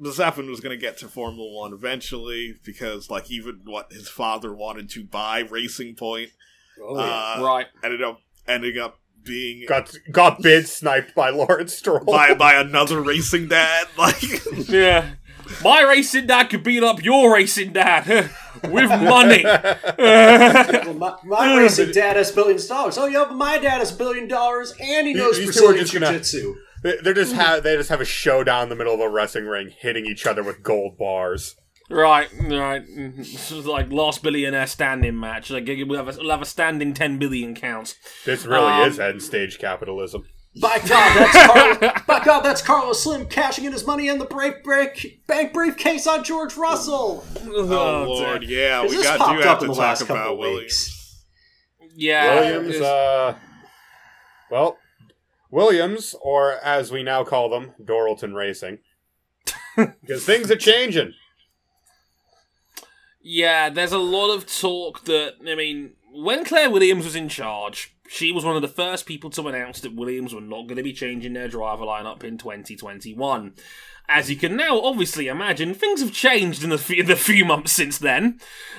D: Mazepin was going to get to Formula One eventually because like even what his father wanted to buy Racing Point
A: Oh, yeah.
D: uh,
B: right.
D: ended up ending up being
C: Got got bid sniped by Lawrence Stroll.
D: by by another racing dad. Like
B: Yeah. My racing dad could beat up your racing dad with money.
A: Well, my, my racing dad has billions of dollars. Oh, yeah, but my dad has a billion dollars, and he knows
C: These two are
A: Brazilian jiu-jitsu.
C: They- They're just have they just have a showdown in the middle of a wrestling ring, hitting each other with gold bars.
B: right, right. This is like last billionaire standing match. Like we'll have a, we'll have a standing ten billion counts.
C: This really
B: Um,
C: is end stage capitalism.
A: By God, that's Carl, by God, that's Carlos Slim cashing in his money in the break break bank briefcase on George Russell.
D: oh, lord, yeah, we got
A: popped
D: do have to talk about Williams.
A: weeks?
B: Yeah.
C: Williams, uh, well, Williams, or as we now call them, Dorilton Racing, because things are changing.
B: Yeah, there's a lot of talk that I mean, when Claire Williams was in charge, she was one of the first people to announce that Williams were not going to be changing their driver lineup in 2021. As you can now obviously imagine, things have changed in the few, the few months since then.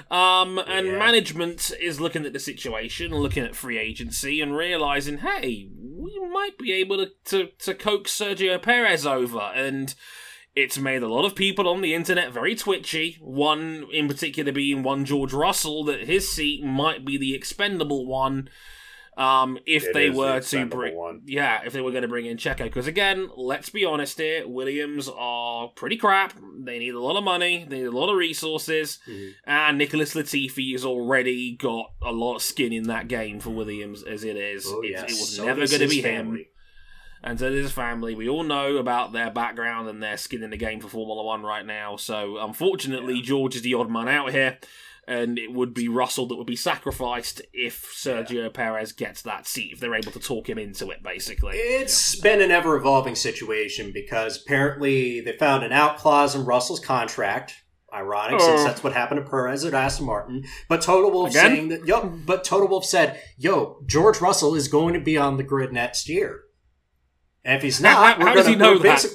B: Um, and
C: Yeah.
B: management is looking at the situation, looking at free agency, and realizing, hey, we might be able to, to, to coax Sergio Perez over. And it's made a lot of people on the internet very twitchy. One in particular being one George Russell, that his seat might be the expendable one. Um, if
C: It
B: they
C: is the
B: were to bring,
C: one.
B: yeah, if they were going to bring in Checo, because again, let's be honest here, Williams are pretty crap. They need a lot of money, they need a lot of resources,
C: Mm-hmm.
B: and Nicholas Latifi has already got a lot of skin in that game for Williams as it is.
A: Oh,
B: It-
A: yes.
B: it was
A: So
B: never going to be him and so does his family. We all know about their background and their skin in the game for Formula One right now. So unfortunately, George is the odd man out here, and it would be Russell that would be sacrificed if Sergio Perez gets that seat if they're able to talk him into it. Basically,
A: It's been an ever evolving situation because apparently they found an out clause in Russell's contract. Ironic, since
B: Oh.
A: that's what happened to Perez at Aston Martin. But Toto Wolff
B: Again?
A: saying that, yo, but Toto Wolff said, yo, George Russell is going to be on the grid next year. And if he's not,
B: how-
A: we're
B: how does
A: gonna
B: he know
A: we're
B: that?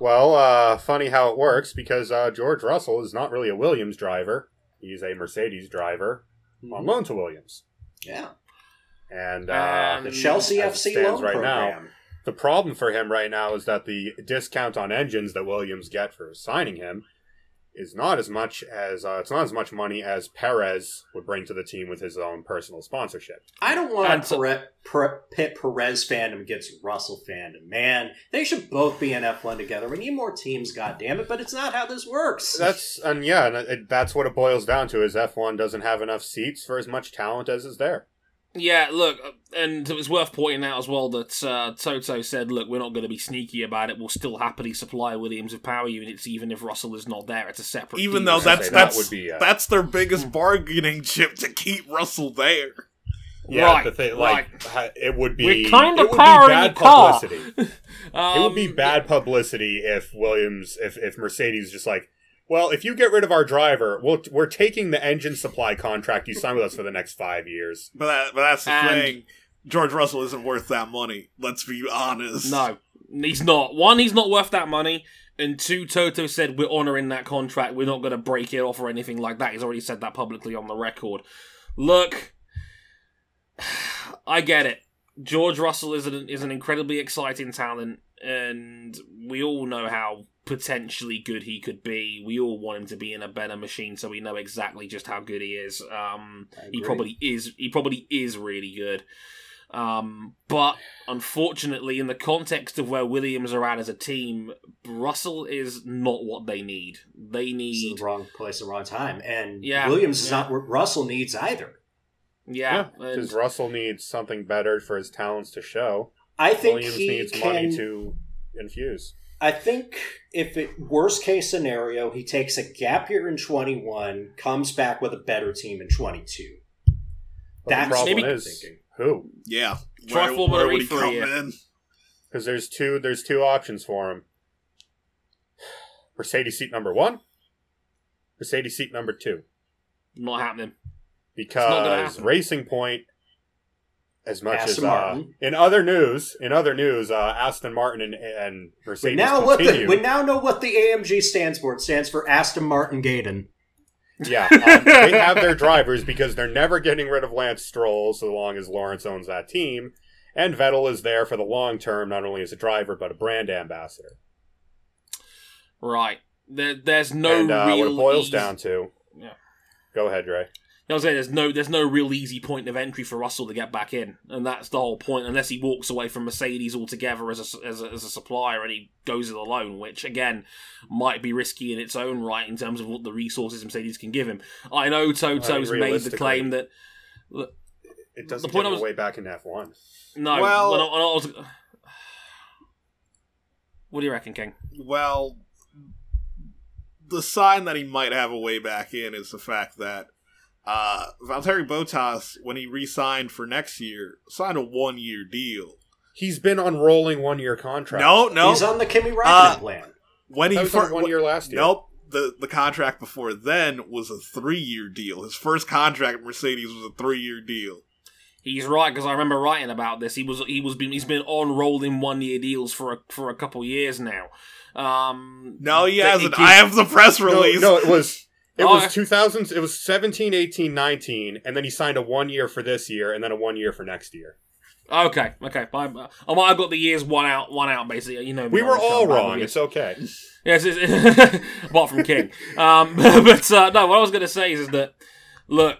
C: Well, uh, funny how it works because uh, George Russell is not really a Williams driver; he's a Mercedes driver on loan to Williams,
A: Yeah.
C: and uh,
B: Um,
A: The Chelsea FC
C: stands
A: loan
C: right now. The problem for him right now is that the discount on engines that Williams get for signing him is not as much as uh, it's not as much money as Perez would bring to the team with his own personal sponsorship.
A: I don't want
B: And
A: to Pere- Pere- pit Perez fandom against Russell fandom. Man, they should both be in F1 together. We need more teams, goddamn it! but it's not how this works.
C: That's and yeah, and it, that's what it boils down to: is F one doesn't have enough seats for as much talent as is there.
B: Yeah, look, uh, and it was worth pointing out as well that uh, Toto said, "Look, we're not going to be sneaky about it. We'll still happily supply Williams with power units, even if Russell is not there. It's a separate.
D: Even
B: deal."
D: though
C: was gonna
D: that's
C: that
D: that's
C: would be, uh,
D: that's their biggest bargaining chip to keep Russell there.
C: Yeah,
B: Right,
C: the thing, like ha- it would be
B: We're kinda
C: it would be
B: powering
C: bad
B: the car.
C: publicity.
B: um,
C: it would be bad publicity if Williams, if if Mercedes just like, well, if you get rid of our driver, we'll, we're taking the engine supply contract you signed with us for the next five years.
D: But that, but that's the
B: And-
D: thing. George Russell isn't worth that money. Let's be honest.
B: No, he's not. One, he's not worth that money. And two, Toto said we're honouring that contract. We're not going to break it off or anything like that. He's already said that publicly on the record. Look, I get it. George Russell is an, is an incredibly exciting talent, and we all know how potentially good he could be. We all want him to be in a better machine, so we know exactly just how good he is. Um, he probably is. He probably is really good. Um, but unfortunately, in the context of where Williams are at as a team, Russell is not what they need. They
A: It's
B: need,
A: the wrong place, the wrong time, and
B: Yeah,
A: Williams is
B: yeah.
A: not what Russell needs either.
B: yeah, and-
C: because Russell needs something better for his talents to show.
A: I think
C: Williams
A: he
C: needs
A: can.
C: money to infuse.
A: I think if it worst case scenario, he takes a gap year in twenty one, comes back with a better team in twenty two.
C: But
A: That's-
C: the problem
B: Maybe-
C: is who?
D: Yeah.
B: Try
D: Where,
B: Formula
D: where would he come
B: year.
D: in?
C: Because there's two there's two options for him. Mercedes seat number one, Mercedes seat number two.
B: not happening. not
C: Because
B: happen.
C: Racing Point, as much
A: Aston
C: as uh,
A: Martin.
C: in other news, in other news, uh, Aston Martin and, and Mercedes
A: We now what the,
C: continue.
A: we now know what the AMG stands for. It stands for Aston Martin Gaydon.
C: Yeah, um, they have their drivers because they're never getting rid of Lance Stroll so long as Lawrence owns that team. And Vettel is there for the long term, not only as a driver, but a brand ambassador.
B: Right. There, there's no
C: and uh,
B: real.
C: what it boils
B: easy-
C: down to.
B: Yeah.
C: Go ahead, Dre.
B: I was saying there's no there's no real easy point of entry for Russell to get back in, and that's the whole point. Unless he walks away from Mercedes altogether as a, as a, as a supplier and he goes it alone, which again might be risky in its own right in terms of what the resources Mercedes can give him. I know Toto's
C: Uh,
B: made the claim that
C: It doesn't
B: The point
C: get
B: I
C: him
B: was-
C: way back in F1.
B: no.
D: Well-
B: when I- when I was- what do you reckon, King?
D: Well, the sign that he might have a way back in is the fact that uh, Valtteri Bottas, when he re-signed for next year, signed a one-year deal.
C: He's been on rolling one year contract.
D: No, no.
A: He's on the Kimi Räikkönen
D: Uh,
A: plan.
D: when
C: That
D: he
C: was on
D: fir-
C: one year last year.
D: Nope. The the contract before then was a three year deal. His first contract at Mercedes was a three year deal.
B: He's right because I remember writing about this. He was he was been he's been on rolling one year deals for a, for a couple years now. Um,
D: No, he hasn't.
B: keeps-
D: I have the press
C: No,
D: release.
C: no, it was it
B: Oh,
C: was 2000s. It was 17, 18, 19, and then he signed a one year for this year, and then a one year for next year.
B: Okay, okay. I, I might have got the years one out, one out. Basically, you know.
C: We were all wrong. It's okay.
B: Yes, it's, apart from King. Um, but uh, no, what I was going to say is, is that look,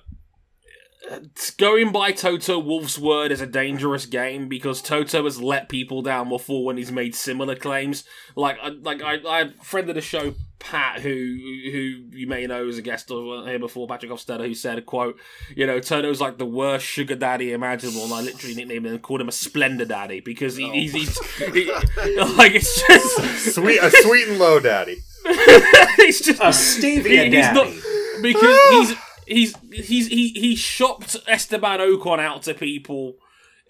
B: going by Toto Wolff's word is a dangerous game because Toto has let people down before when he's made similar claims. Like, I- like I, I had a friend of the show, Pat, who who you may know as a guest of- uh, here before, Patrick Hofstadter, who said, "quote You know, Toto's like the worst sugar daddy imaginable," and I literally nicknamed him and called him a splendor daddy because he, he's, he's he, oh. like it's just
C: Sweet, a sweet and low daddy.
B: it's just
A: A stevia
B: He- he's not-
A: daddy.
B: because he's he's he's he he shopped Esteban Ocon out to people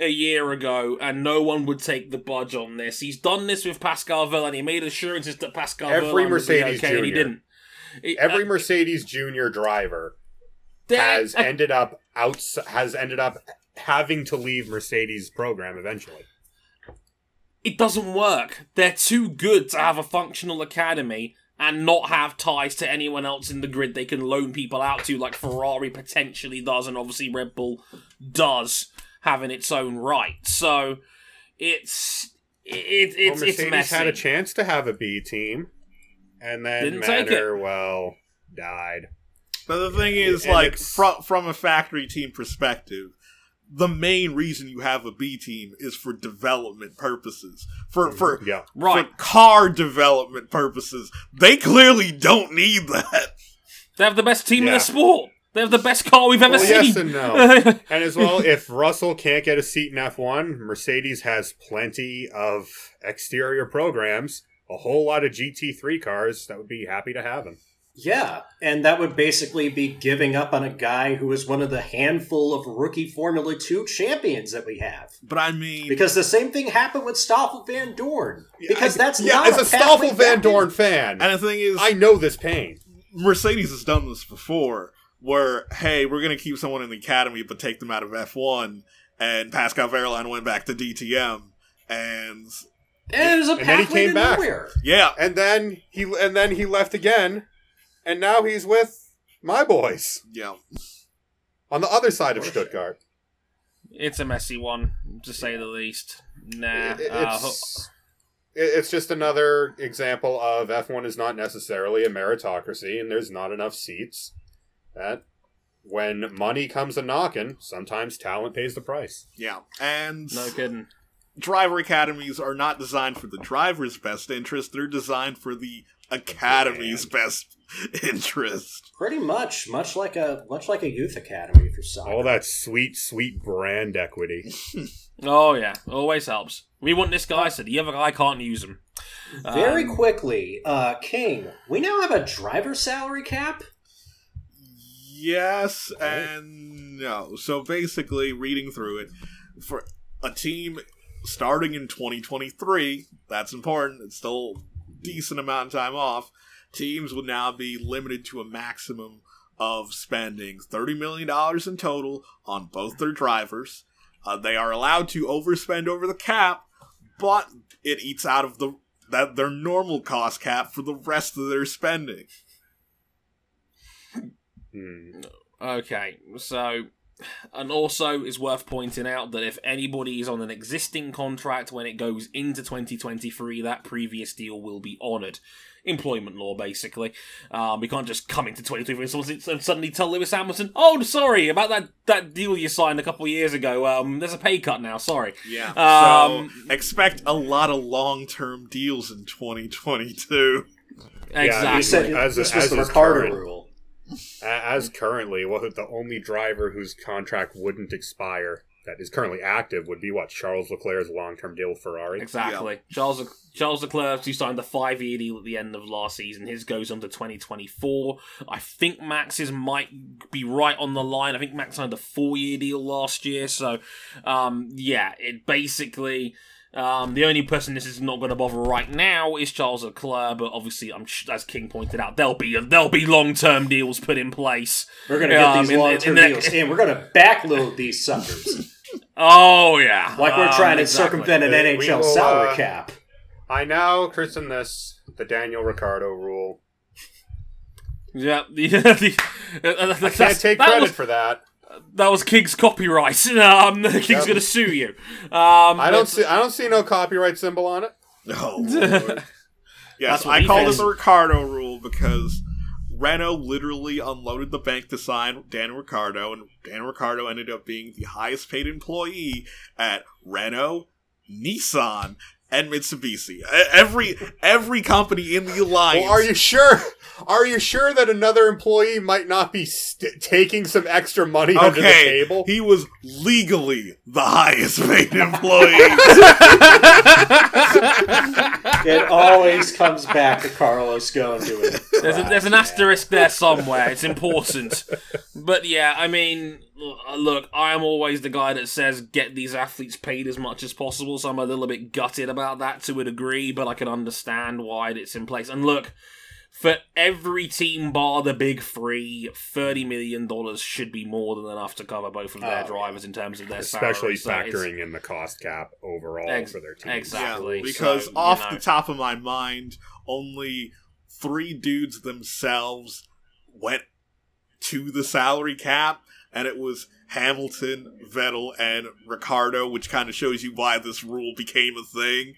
B: a year ago, and no one would take the budge on this. He's done this with Pascal Villa, and he made assurances that Pascal
C: Every
B: be
C: Mercedes
B: okay, and he
C: Junior.
B: didn't. He-
C: Every
B: uh,
C: Mercedes Junior driver has
B: uh,
C: ended up outs has ended up having to leave Mercedes program eventually.
B: it doesn't work. They're too good to have a functional academy and not have ties to anyone else in the grid they can loan people out to, like Ferrari potentially does, and obviously Red Bull does have in its own right. So it's it, it's
C: well,
B: it's
C: Mercedes
B: messy.
C: had a chance to have a B team, and then
B: Didn't take
C: Manor, well, died.
D: But the thing is,
C: And
D: like
C: it's-
D: from from a factory team perspective, the main reason you have a B team is for development purposes. For for mm-hmm.
C: Yeah,
B: right.
D: for car development purposes. They clearly don't need that.
B: They have the best team in the sport. They have the best car we've ever
C: Well,
B: seen.
C: yes and no. And as well, if Russell can't get a seat in F1, Mercedes has plenty of exterior programs, a whole lot of GT3 cars that would be happy to have him.
A: Yeah, and that would basically be giving up on a guy who is one of the handful of rookie Formula 2 champions that we have.
D: But I mean,
A: Because the same thing happened with Stoffel Vandoorne. Because
C: I-
A: that's
C: yeah,
A: not
C: as a
A: pathway
C: Stoffel Vandoorne fan,
D: and the thing is,
C: I know this pain.
D: Mercedes has done this before, where hey, we're gonna keep someone in the academy but take them out of F one, and Pascal Wehrlein went back to DTM, and.
A: And it was a
C: And then he came
A: to
C: back.
A: nowhere.
D: yeah,
C: And then he and then he left again, and now he's with my boys
D: yeah,
C: on the other side of Stuttgart.
B: It's a messy one, to say the least. Nah.
C: It-
B: uh,
C: it's, it's just another example of F1 is not necessarily a meritocracy, and there's not enough seats. That when money comes a knocking, sometimes talent pays the price.
D: yeah, and
B: no kidding.
D: driver academies are not designed for the driver's best interest; they're designed for the academy's best interest.
A: Pretty much, much like a much like a youth academy for soccer.
C: All that sweet, sweet brand equity.
B: Oh yeah, always helps. We want this guy, so the other guy can't use him.
A: Very
B: Um,
A: quickly, uh, King, we now have a driver salary cap.
D: Yes and no. So basically, reading through it, for a team starting in 2023, that's important. It's still a decent amount of time off. Teams will now be limited to a maximum of spending $30 million in total on both their drivers. Uh, they are allowed to overspend over the cap, but it eats out of the that their normal cost cap for the rest of their spending.
C: Hmm.
B: Okay, so and also it's worth pointing out that if anybody is on an existing contract when it goes into 2023, that previous deal will be honoured. Employment law, basically. Um, we can't just come into 2023 and suddenly- suddenly tell Lewis Hamilton, "Oh, sorry about that that deal you signed a couple of years ago. Um, there's a pay cut now. Sorry."
D: Yeah.
B: Um,
D: so expect a lot of long term deals in 2022.
B: Exactly.
A: You said
C: As-
A: this was
C: as
A: the
C: is
A: Ricciardo
C: current.
A: rule.
C: As currently, well, the only driver whose contract wouldn't expire that is currently active would be what Charles Leclerc's long-term deal with Ferrari.
B: Exactly. Charles Charles Leclerc, who signed a five year deal at the end of last season, his goes on to 2024. I think Max's might be right on the line. I think Max signed a four year deal last year. So, um, yeah, it basically. Um, the only person this is not going to bother right now is Charles Leclerc, but obviously, I'm sh- as King pointed out, there'll be there'll be long term deals put in place.
A: We're gonna get
B: Um,
A: these long term
B: the-
A: deals, and we're gonna backload these suckers
B: Oh yeah,
A: like we're
B: Um,
A: trying to
B: exactly.
A: circumvent an
C: Uh,
A: NHL
C: will,
A: salary
C: uh,
A: cap.
C: I now christen this the Daniel Ricciardo rule.
B: Yeah, the, the,
C: I can't take credit
B: was-
C: for that.
B: That was King's copyright. Um, King's
C: Yep.
B: gonna sue you. Um,
C: I don't see. I don't see no copyright symbol on it.
D: Oh, Lord. yes, I
B: call
D: called it the Ricciardo rule because Renault literally unloaded the bank to sign Dan Ricciardo, and Dan Ricciardo ended up being the highest paid employee at Renault, Nissan, and Mitsubishi. Every every company in the alliance.
C: Well, are you sure? Are you sure that another employee might not be st- taking some extra money under the table?
D: he was legally the highest paid employee.
A: It always comes back to Carlos going to it.
B: There's, a, there's an asterisk there somewhere. It's important. But yeah, I mean, l- look, uh, I'm always the guy that says get these athletes paid as much as possible. So I'm a little bit gutted about that to a degree, but I can understand why it's in place. And look, for every team bar the big three, thirty million dollars should be more than enough to cover both of their
A: Oh,
B: drivers in terms of their
C: Especially
B: salaries. So
C: factoring in the cost cap overall
B: Ex-
C: for their team.
B: exactly.
D: Yeah, because
B: So, you
D: off
B: know.
D: the top of my mind, only three dudes themselves went to the salary cap, and it was Hamilton, Vettel, and Ricciardo, which kind of shows you why this rule became a thing.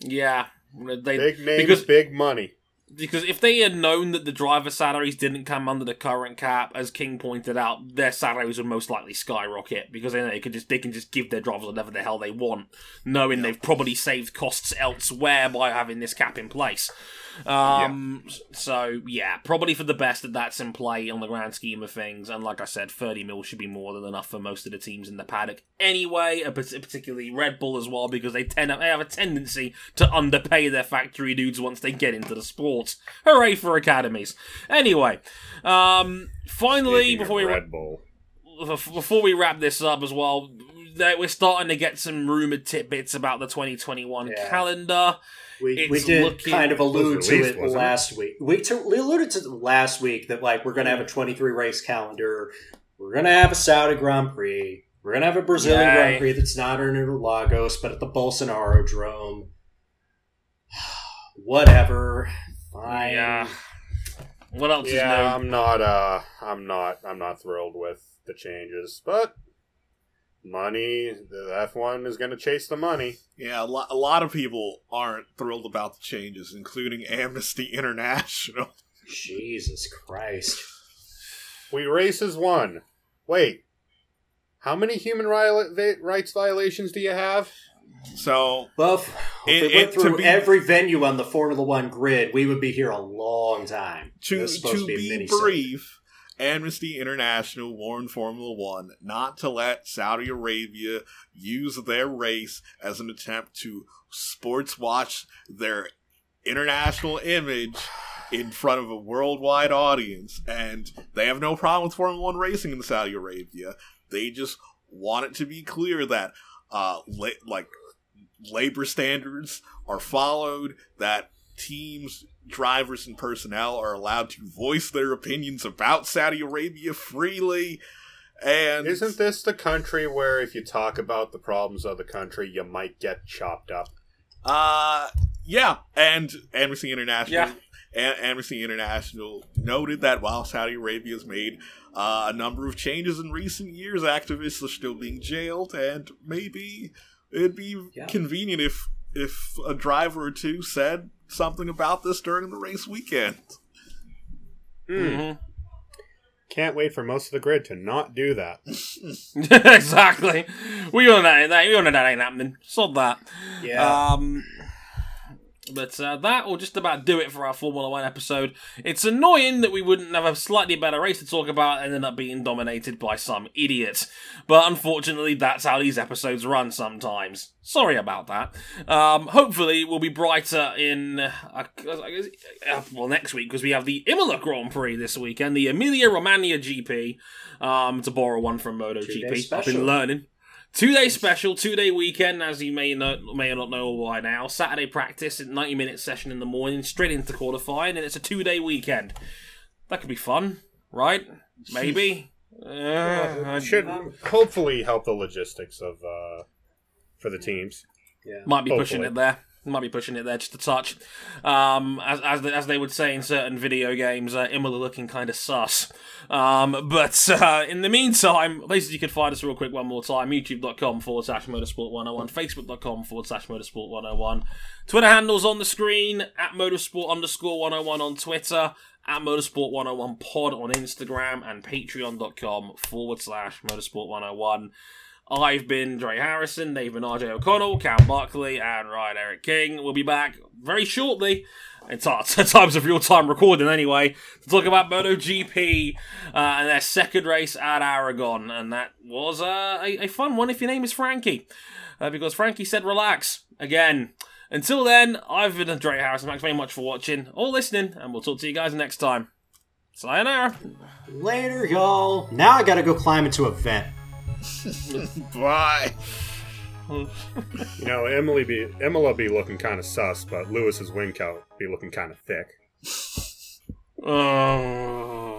B: Yeah, they
C: Big names,
B: because
C: big money.
B: because if they had known that the driver salaries didn't come under the current cap, as King pointed out, their salaries would most likely skyrocket because then they could just they can just give their drivers whatever the hell they want, knowing they've probably saved costs elsewhere by having this cap in place. Um, so yeah, probably for the best that that's in play on the grand scheme of things. And like I said, 30 mil should be more than enough for most of the teams in the paddock anyway, particularly Red Bull as well, because they tend they have a tendency to underpay their factory dudes once they get into the sport. Hooray for academies! Anyway, um, finally, before we
C: Red Bull,
B: before we wrap this up as well, we're starting to get some rumored tidbits about the 2021
A: Yeah.
B: calendar.
A: We, we did kind of allude to
C: released,
A: it
C: wasn't it?
A: last week. We, to, we alluded to it last week that like we're gonna have a 23 race calendar. We're gonna have a Saudi Grand Prix. We're gonna have a Brazilian
B: Yay.
A: Grand Prix that's not in Interlagos, but at the Bolsonaro Drome. Whatever. Fine.
B: Yeah. What else is
C: yeah,
B: new?
C: I'm not. Uh, I'm not. I'm not thrilled with the changes, but money. The F1 is going to chase the money.
D: Yeah, a lot, a lot of people aren't thrilled about the changes, including Amnesty International.
A: Jesus Christ.
C: We races one. Wait, how many human ri- va- rights violations do you have?
D: So,
A: buff if
D: It-
A: we went
D: to
A: through
D: be-
A: every venue on the Formula One grid, we would be here a long time.
D: to,
A: This is supposed
D: to
A: a
D: be
A: mini-series.
D: brief, Amnesty International warned Formula One not to let Saudi Arabia use their race as an attempt to sportswash their international image in front of a worldwide audience. And they have no problem with Formula One racing in Saudi Arabia. They just want it to be clear that, uh, la- like, labor standards are followed, that teams, drivers, and personnel are allowed to voice their opinions about Saudi Arabia freely. And
C: Isn't this the country where if you talk about the problems of the country, you might get chopped up?
D: Uh, yeah, and Amnesty International.
B: Yeah.
D: A- Amnesty International noted that while Saudi Arabia has made uh, a number of changes in recent years, activists are still being jailed, and maybe it'd be
A: Yeah.
D: convenient if if a driver or two said something about this during the race weekend.
C: Hmm.
B: Mhm.
C: Can't wait for most of the grid to not do that.
B: exactly. We all know that. We all know that ain't happening. Sod that.
A: Yeah.
B: Um, but uh, that will just about do it for our Formula One episode. It's annoying that we wouldn't have a slightly better race to talk about and ended up being dominated by some idiot. But unfortunately, that's how these episodes run sometimes. Sorry about that. Um, hopefully, we'll be brighter in uh, uh, well next week because we have the Imola Grand Prix this weekend, the Emilia Romagna GP. Um, to borrow one from MotoGP. I've been learning. Two day special, two day weekend, as you may not may or not know by now. Saturday practice, ninety minute session in the morning, straight into qualifying, and it's a two day weekend. That could be fun, right? Maybe. Uh, I-
C: It should hopefully help the logistics of uh, for the teams.
A: yeah.
B: might be pushing it there. Might be pushing it there just a touch. Um, as as, as they would say in certain video games, uh, Imola looking kind of sus. Um, but uh, in the meantime, places you can find us real quick one more time: YouTube.com forward slash Motorsport 101, Facebook.com forward slash Motorsport 101. Twitter handles on the screen at Motorsport underscore 101 on Twitter, at Motorsport 101 Pod on Instagram, and Patreon.com forward slash Motorsport 101. I've been Dre Harrison, they've been RJ O'Connell, Cam Buckley, and Ryan Eric King. We'll be back very shortly, in t- times of real time recording anyway, to talk about MotoGP uh, and their second race at Aragon. And that was uh, a, a fun one if your name is Frankie, uh, because Frankie said relax again. Until then, I've been Dre Harrison. Thanks very much for watching or listening, and we'll talk to you guys next time. Sayonara.
A: Later, y'all. Now I gotta go climb into a vent.
D: Bye.
C: You know, Emily be Imola be looking kind of sus, but Lewis's wing coat be looking kind of thick.
B: Oh.